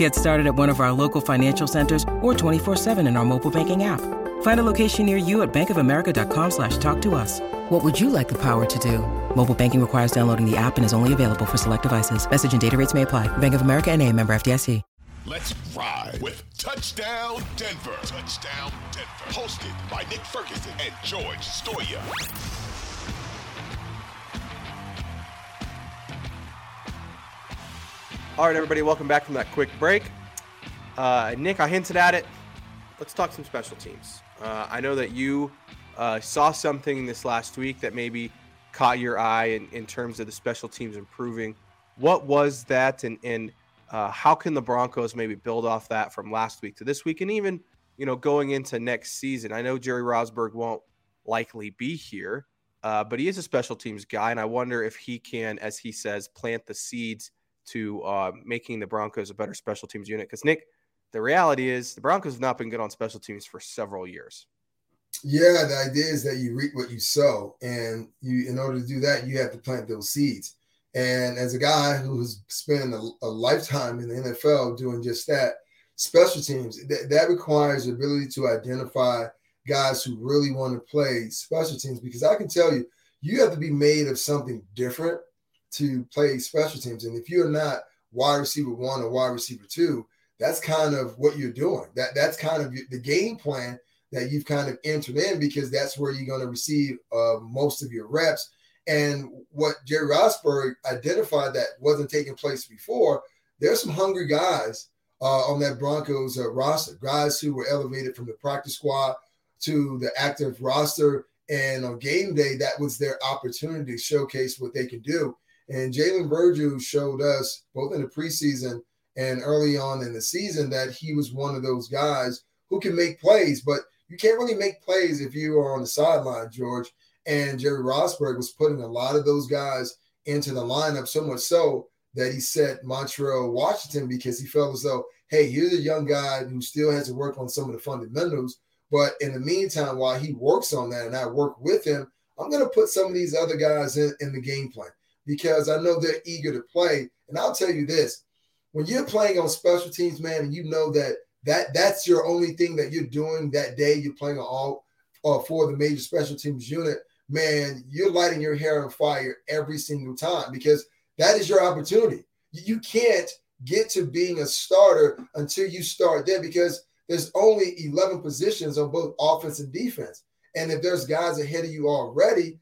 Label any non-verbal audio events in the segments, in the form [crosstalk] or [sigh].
Get started at one of our local financial centers or 24-7 in our mobile banking app. Find a location near you at bankofamerica.com slash talk to us. What would you like the power to do? Mobile banking requires downloading the app and is only available for select devices. Message and data rates may apply. Bank of America and a member FDIC. Let's ride with Touchdown Denver. Touchdown Denver. Hosted by Nick Ferguson and George Stoia. All right, everybody, welcome back from that quick break. Uh, Nick, I hinted at it. Let's talk some special teams. Uh, I know that you uh, saw something this last week that maybe caught your eye in, in terms of the special teams improving. What was that, and, and uh, how can the Broncos maybe build off that from last week to this week, and even you know going into next season? I know Jerry Rosburg won't likely be here, uh, but he is a special teams guy, and I wonder if he can, as he says, plant the seeds to uh, making the Broncos a better special teams unit. Because Nick, the reality is the Broncos have not been good on special teams for several years. Yeah, the idea is that you reap what you sow, and you in order to do that, you have to plant those seeds. And as a guy who's spent a, a lifetime in the NFL doing just that, special teams th- that requires the ability to identify guys who really want to play special teams. Because I can tell you, you have to be made of something different to play special teams. And if you're not wide receiver one or wide receiver two, that's kind of what you're doing. That that's kind of the game plan that you've kind of entered in because that's where you're going to receive uh, most of your reps. And what Jerry Rosburg identified that wasn't taking place before, there's some hungry guys uh, on that Broncos uh, roster, guys who were elevated from the practice squad to the active roster. And on game day, that was their opportunity to showcase what they can do. And Jalen Virgil showed us both in the preseason and early on in the season that he was one of those guys who can make plays, but you can't really make plays if you are on the sideline, George. And Jerry Rosburg was putting a lot of those guys into the lineup, so much so that he set Montrell Washington because he felt as though, hey, here's a young guy who still has to work on some of the fundamentals. But in the meantime, while he works on that and I work with him, I'm going to put some of these other guys in, in the game plan because I know they're eager to play. And I'll tell you this when you're playing on special teams, man, and you know that that that's your only thing that you're doing that day, you're playing all uh, for the major special teams unit, man, you're lighting your hair on fire every single time because that is your opportunity. You can't get to being a starter until you start there because there's only 11 positions on both offense and defense. And if there's guys ahead of you already,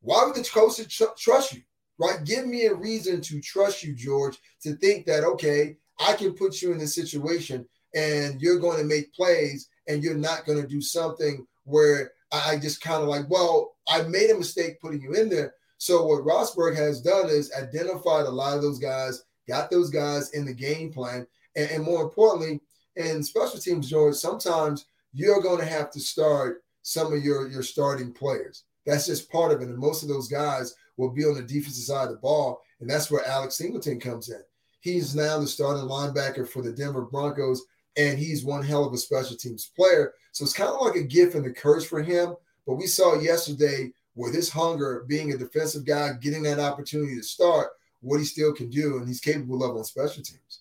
why would the coach tr- trust you? Right? Give me a reason to trust you, George, to think that, okay, I can put you in this situation and you're going to make plays and you're not going to do something where I just kind of like, well, I made a mistake putting you in there. So what Rosburg has done is identified a lot of those guys, got those guys in the game plan, and, and more importantly, in special teams, George, sometimes you're going to have to start some of your your starting players. That's just part of it. And most of those guys will be on the defensive side of the ball. And that's where Alex Singleton comes in. He's now the starting linebacker for the Denver Broncos, and he's one hell of a special teams player. So it's kind of like a gift and a curse for him. But we saw yesterday with his hunger, being a defensive guy, getting that opportunity to start, what he still can do, and he's capable of on special teams.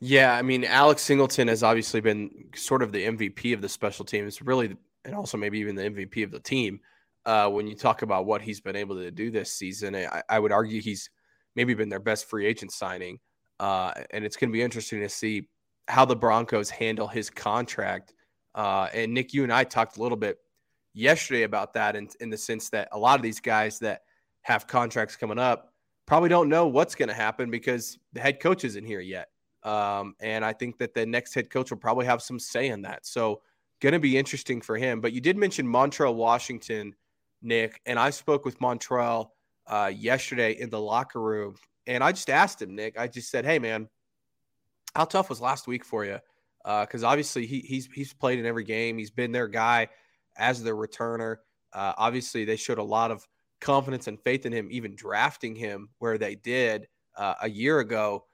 Yeah, I mean, Alex Singleton has obviously been sort of the MVP of the special teams, really, and also maybe even the MVP of the team uh, when you talk about what he's been able to do this season. I, I would argue he's maybe been their best free agent signing. Uh, and it's going to be interesting to see how the Broncos handle his contract. Uh, and Nick, you and I talked a little bit yesterday about that in, in the sense that a lot of these guys that have contracts coming up probably don't know what's going to happen because the head coach isn't here yet. Um, and I think that the next head coach will probably have some say in that. So, going to be interesting for him. But you did mention Montrell Washington Nick, and I spoke with Montrell uh, yesterday in the locker room, and I just asked him, Nick, I just said, hey, man, how tough was last week for you? Because uh, obviously he, he's he's played in every game. He's been their guy as their returner. Uh, obviously, they showed a lot of confidence and faith in him, even drafting him where they did uh, a year ago.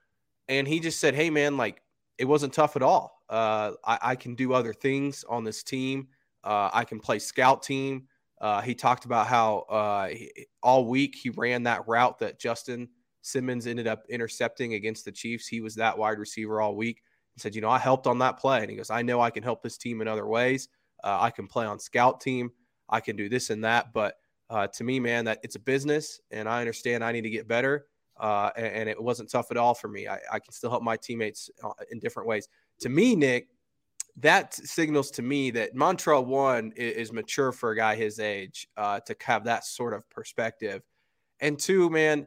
And he just said, "Hey, man, like it wasn't tough at all. Uh, I, I, can do other things on this team. Uh, I can play scout team." Uh, he talked about how uh, he, all week he ran that route that Justin Simmons ended up intercepting against the Chiefs. He was that wide receiver all week. He said, "You know, I helped on that play," and he goes, "I know I can help this team in other ways. Uh, I can play on scout team. I can do this and that." But uh, to me, man, that it's a business, and I understand I need to get better. Uh, and, and, it wasn't tough at all for me. I, I can still help my teammates uh, in different ways. To me, Nick, that signals to me that Montrell one is, mature for a guy his age uh, to have that sort of perspective, and two, man,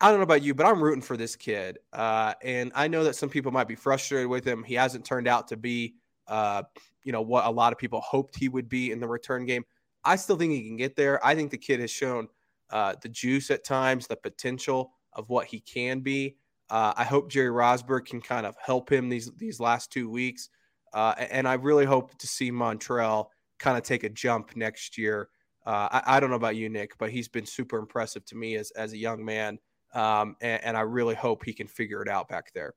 I don't know about you, but I'm rooting for this kid, uh, and I know that some people might be frustrated with him. He hasn't turned out to be, uh, you know, what a lot of people hoped he would be in the return game. I still think he can get there. I think the kid has shown uh, the juice at times, the potential of what he can be. Uh, I hope Jerry Rosburg can kind of help him these these last two weeks, uh, and I really hope to see Montrell kind of take a jump next year. Uh, I, I, don't know about you, Nick, but he's been super impressive to me as as a young man, um, and, and I really hope he can figure it out back there.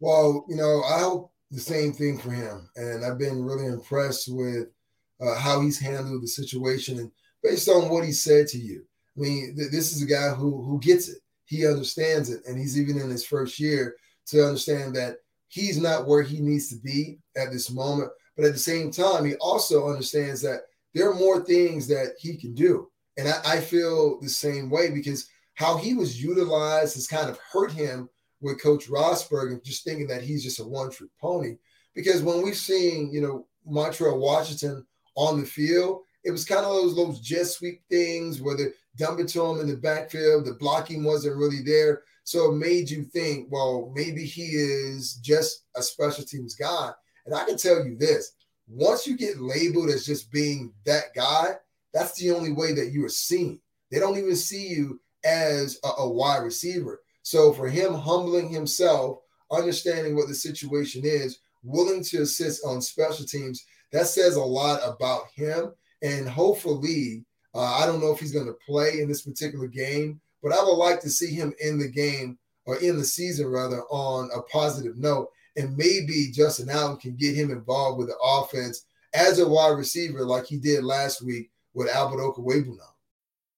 Well, you know, I hope the same thing for him, and I've been really impressed with uh, how he's handled the situation and based on what he said to you. I mean, th- this is a guy who who gets it. He understands it, and he's even in his first year to understand that he's not where he needs to be at this moment. But at the same time, he also understands that there are more things that he can do. And I, I feel the same way because how he was utilized has kind of hurt him with Coach Rosburg and just thinking that he's just a one-trick pony. Because when we've seen, you know, Montrell Washington on the field. It was kind of those those jet sweep things where they dump it to him in the backfield. The blocking wasn't really there. So it made you think, well, maybe he is just a special teams guy. And I can tell you this once you get labeled as just being that guy, that's the only way that you are seen. They don't even see you as a, a wide receiver. So for him humbling himself, understanding what the situation is, willing to assist on special teams, that says a lot about him. And hopefully, uh, I don't know if he's going to play in this particular game, but I would like to see him in the game or in the season rather on a positive note. And maybe Justin Outten can get him involved with the offense as a wide receiver like he did last week with Albert Okwuegbunam.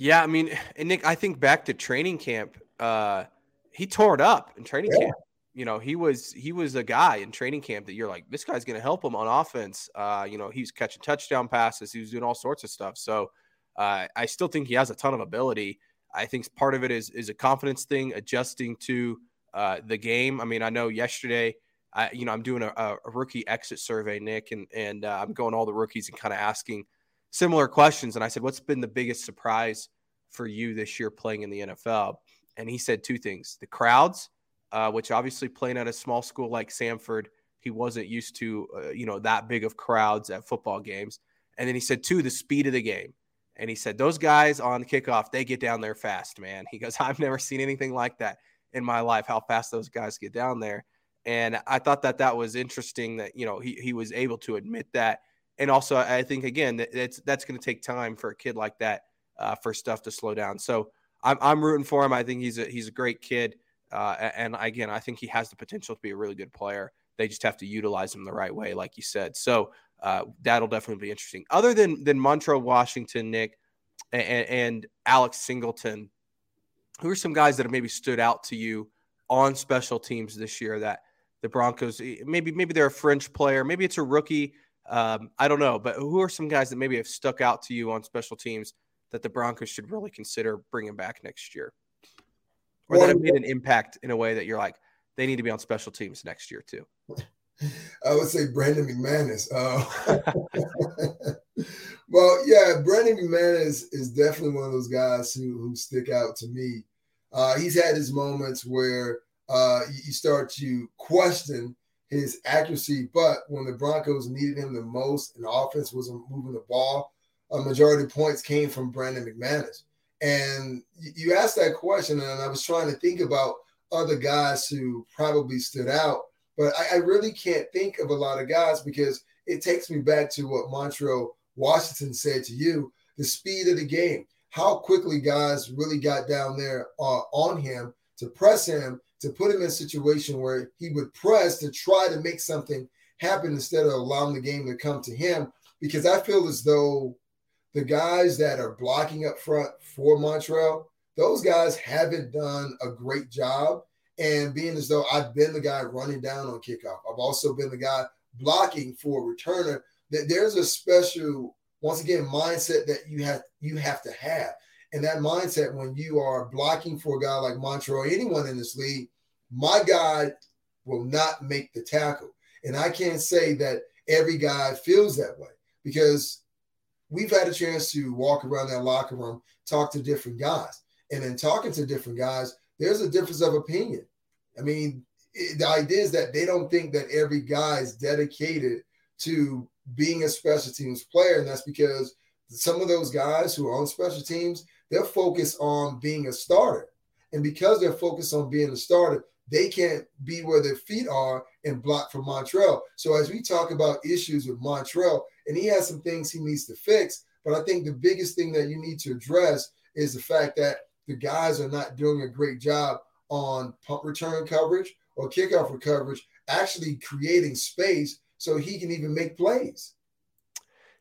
Yeah, I mean, and Nick, I think back to training camp, uh, he tore it up in training yeah. camp. You know, he was he was a guy in training camp that you're like, this guy's going to help him on offense. Uh, you know, he's catching touchdown passes, he was doing all sorts of stuff. So, uh, I still think he has a ton of ability. I think part of it is is a confidence thing, adjusting to uh, the game. I mean, I know yesterday, I, you know, I'm doing a, a rookie exit survey, Nick, and and uh, I'm going all the rookies and kind of asking similar questions. And I said, What's been the biggest surprise for you this year playing in the NFL? And he said two things the crowds, uh, which obviously playing at a small school like Samford, he wasn't used to, uh, you know, that big of crowds at football games. And then he said, two, the speed of the game. And he said, those guys on kickoff, they get down there fast, man. He goes, [laughs] I've never seen anything like that in my life, how fast those guys get down there. And I thought that that was interesting that, you know, he, he was able to admit that and also I think again that that's that's going to take time for a kid like that uh, for stuff to slow down. So I'm I'm rooting for him. I think he's a he's a great kid, uh, and again I think he has the potential to be a really good player. They just have to utilize him the right way, like you said. So uh, that'll definitely be interesting. Other than than Montrell Washington, Nick, and, and Alex Singleton, who are some guys that have maybe stood out to you on special teams this year that the Broncos maybe maybe they're a French player, maybe it's a rookie um, I don't know, but who are some guys that maybe have stuck out to you on special teams that the Broncos should really consider bringing back next year, or well, that have made an impact in a way that you're like, they need to be on special teams next year too. [laughs] I would say Brandon McManus. Uh, [laughs] well, yeah, Brandon McManus is definitely one of those guys who, who stick out to me. Uh, he's had his moments where uh, you start to question his accuracy, but when the Broncos needed him the most and the offense wasn't moving the ball, a majority of points came from Brandon McManus. And you asked that question, and I was trying to think about other guys who probably stood out, but I, I really can't think of a lot of guys because it takes me back to what Montrell Washington said to you the speed of the game, how quickly guys really got down there uh, on him to press him, to put him in a situation where he would press to try to make something happen instead of allowing the game to come to him. Because I feel as though the guys that are blocking up front for Montrell, those guys haven't done a great job. And being as though I've been the guy running down on kickoff, I've also been the guy blocking for a returner. That there's a special, once again, mindset that you have you have to have. And that mindset when you are blocking for a guy like Montrell, anyone in this league, my guy will not make the tackle. And I can't say that every guy feels that way because we've had a chance to walk around that locker room, talk to different guys. And in talking to different guys, there's a difference of opinion. I mean, it, the idea is that they don't think that every guy is dedicated to being a special teams player. And that's because some of those guys who are on special teams, they're focused on being a starter. And because they're focused on being a starter, they can't be where their feet are and block for Montrell. So as we talk about issues with Montrell, and he has some things he needs to fix, but I think the biggest thing that you need to address is the fact that the guys are not doing a great job on punt return coverage or kickoff coverage, actually creating space so he can even make plays.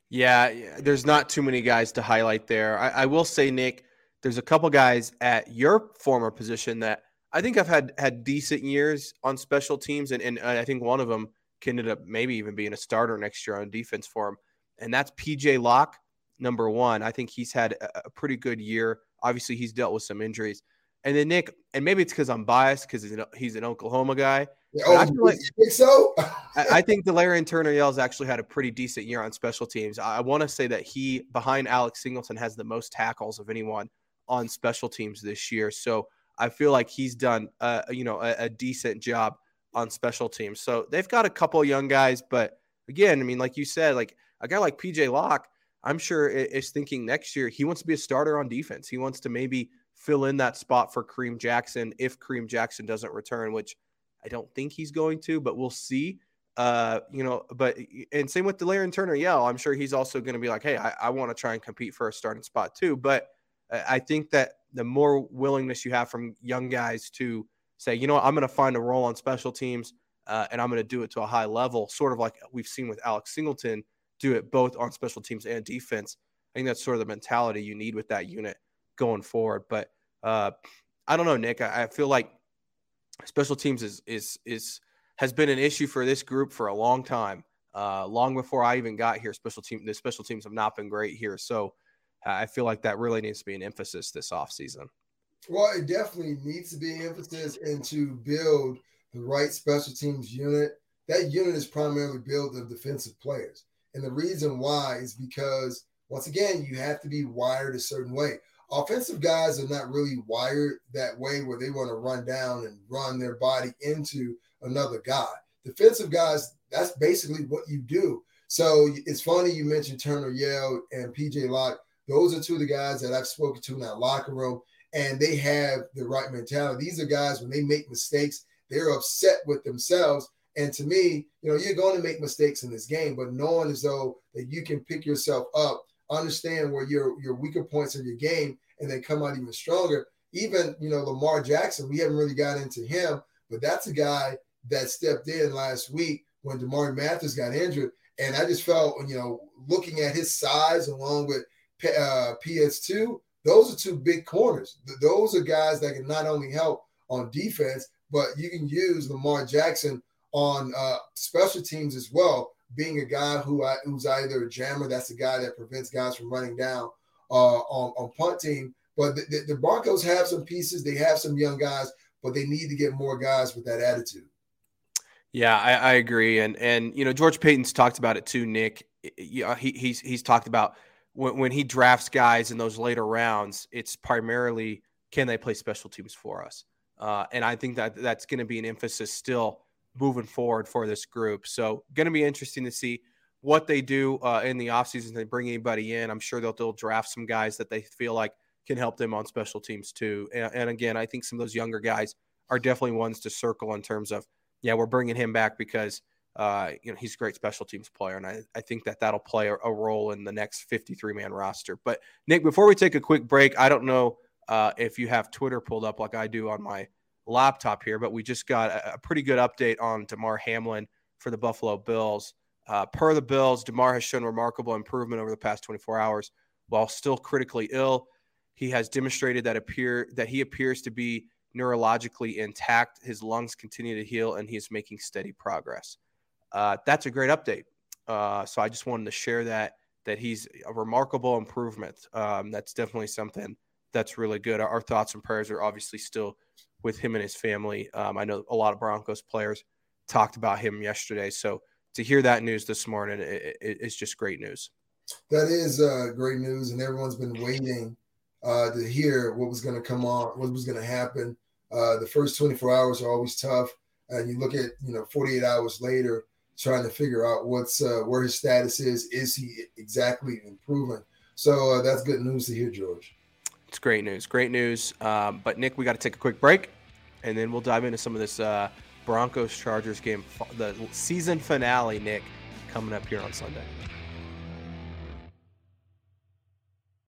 Yeah, there's not too many guys to highlight there. I, I will say, Nick, there's a couple guys at your former position that I think I've had had decent years on special teams, and, and uh, I think one of them can end up maybe even being a starter next year on defense for him, and that's PJ Locke, number one. I think he's had a, a pretty good year. Obviously, he's dealt with some injuries, and then Nick, and maybe it's because I'm biased because he's, he's an Oklahoma guy. Oh, I like, think so? [laughs] I, I think Delarrin Turner-Yell's actually had a pretty decent year on special teams. I, I want to say that he, behind Alex Singleton, has the most tackles of anyone on special teams this year. So I feel like he's done, uh, you know, a, a, decent job on special teams. So they've got a couple young guys, but again, I mean, like you said, like a guy like PJ Locke, I'm sure is thinking next year he wants to be a starter on defense. He wants to maybe fill in that spot for Kareem Jackson if Kareem Jackson doesn't return, which I don't think he's going to, but we'll see. Uh, you know, but and same with Delarrin Turner-Yell. I'm sure he's also going to be like, hey, I, I want to try and compete for a starting spot too. But I think that the more willingness you have from young guys to say, you know, what, I'm going to find a role on special teams uh, and I'm going to do it to a high level, sort of like we've seen with Alex Singleton do it both on special teams and defense. I think that's sort of the mentality you need with that unit going forward. But uh, I don't know, Nick. I, I feel like special teams is is is has been an issue for this group for a long time. Uh, long before I even got here, special team the special teams have not been great here. So I feel like that really needs to be an emphasis this offseason. Well, it definitely needs to be an emphasis and to build the right special teams unit. That unit is primarily built of defensive players. And the reason why is because, once again, you have to be wired a certain way. Offensive guys are not really wired that way where they want to run down and run their body into another guy. Defensive guys, that's basically what you do. So it's funny you mentioned Turner-Yell and PJ Locke those are two of the guys that I've spoken to in that locker room, and they have the right mentality. These are guys when they make mistakes, they're upset with themselves. And to me, you know, you're going to make mistakes in this game, but knowing as though that you can pick yourself up, understand where your your weaker points in your game, and then come out even stronger. Even you know Lamar Jackson, we haven't really got into him, but that's a guy that stepped in last week when Damarri Mathis got injured, and I just felt you know looking at his size along with uh, PS2, those are two big corners. Those are guys that can not only help on defense, but you can use Lamar Jackson on uh, special teams as well. Being a guy who I, who's either a jammer, that's a guy that prevents guys from running down uh, on, on punt team. But the, the, the Broncos have some pieces. They have some young guys, but they need to get more guys with that attitude. Yeah, I, I agree, and and you know George Paton's talked about it too, Nick. Yeah, he, he's he's talked about when, when he drafts guys in those later rounds, it's primarily can they play special teams for us, uh, and I think that that's going to be an emphasis still moving forward for this group. So going to be interesting to see what they do uh, in the offseason. They bring anybody in. I'm sure they'll, they'll draft some guys that they feel like can help them on special teams too. And, and again, I think some of those younger guys are definitely ones to circle in terms of, yeah, we're bringing him back because uh, you know he's a great special teams player, and I, I think that that'll play a, a role in the next 53 man roster. But Nick, before we take a quick break, I don't know uh, if you have Twitter pulled up like I do on my laptop here, but we just got a, a pretty good update on Damar Hamlin for the Buffalo Bills. Uh, per the Bills, Damar has shown remarkable improvement over the past 24 hours while still critically ill. He has demonstrated that appear that he appears to be neurologically intact. His lungs continue to heal, and he is making steady progress. Uh, that's a great update. Uh, so I just wanted to share that that he's a remarkable improvement. Um, that's definitely something that's really good. Our, our, thoughts and prayers are obviously still with him and his family. Um, I know a lot of Broncos players talked about him yesterday, so to hear that news this morning, it, it, it's just great news. That is uh, great news, and everyone's been waiting uh, to hear what was going to come on, what was going to happen. Uh, the first 24 hours are always tough, and you look at you know 48 hours later, trying to figure out what's uh, where his status is. Is he exactly improving? So uh, that's good news to hear, George. It's great news, great news. Um, but Nick, we got to take a quick break, and then we'll dive into some of this uh, Broncos Chargers game, the season finale. Nick, coming up here on Sunday.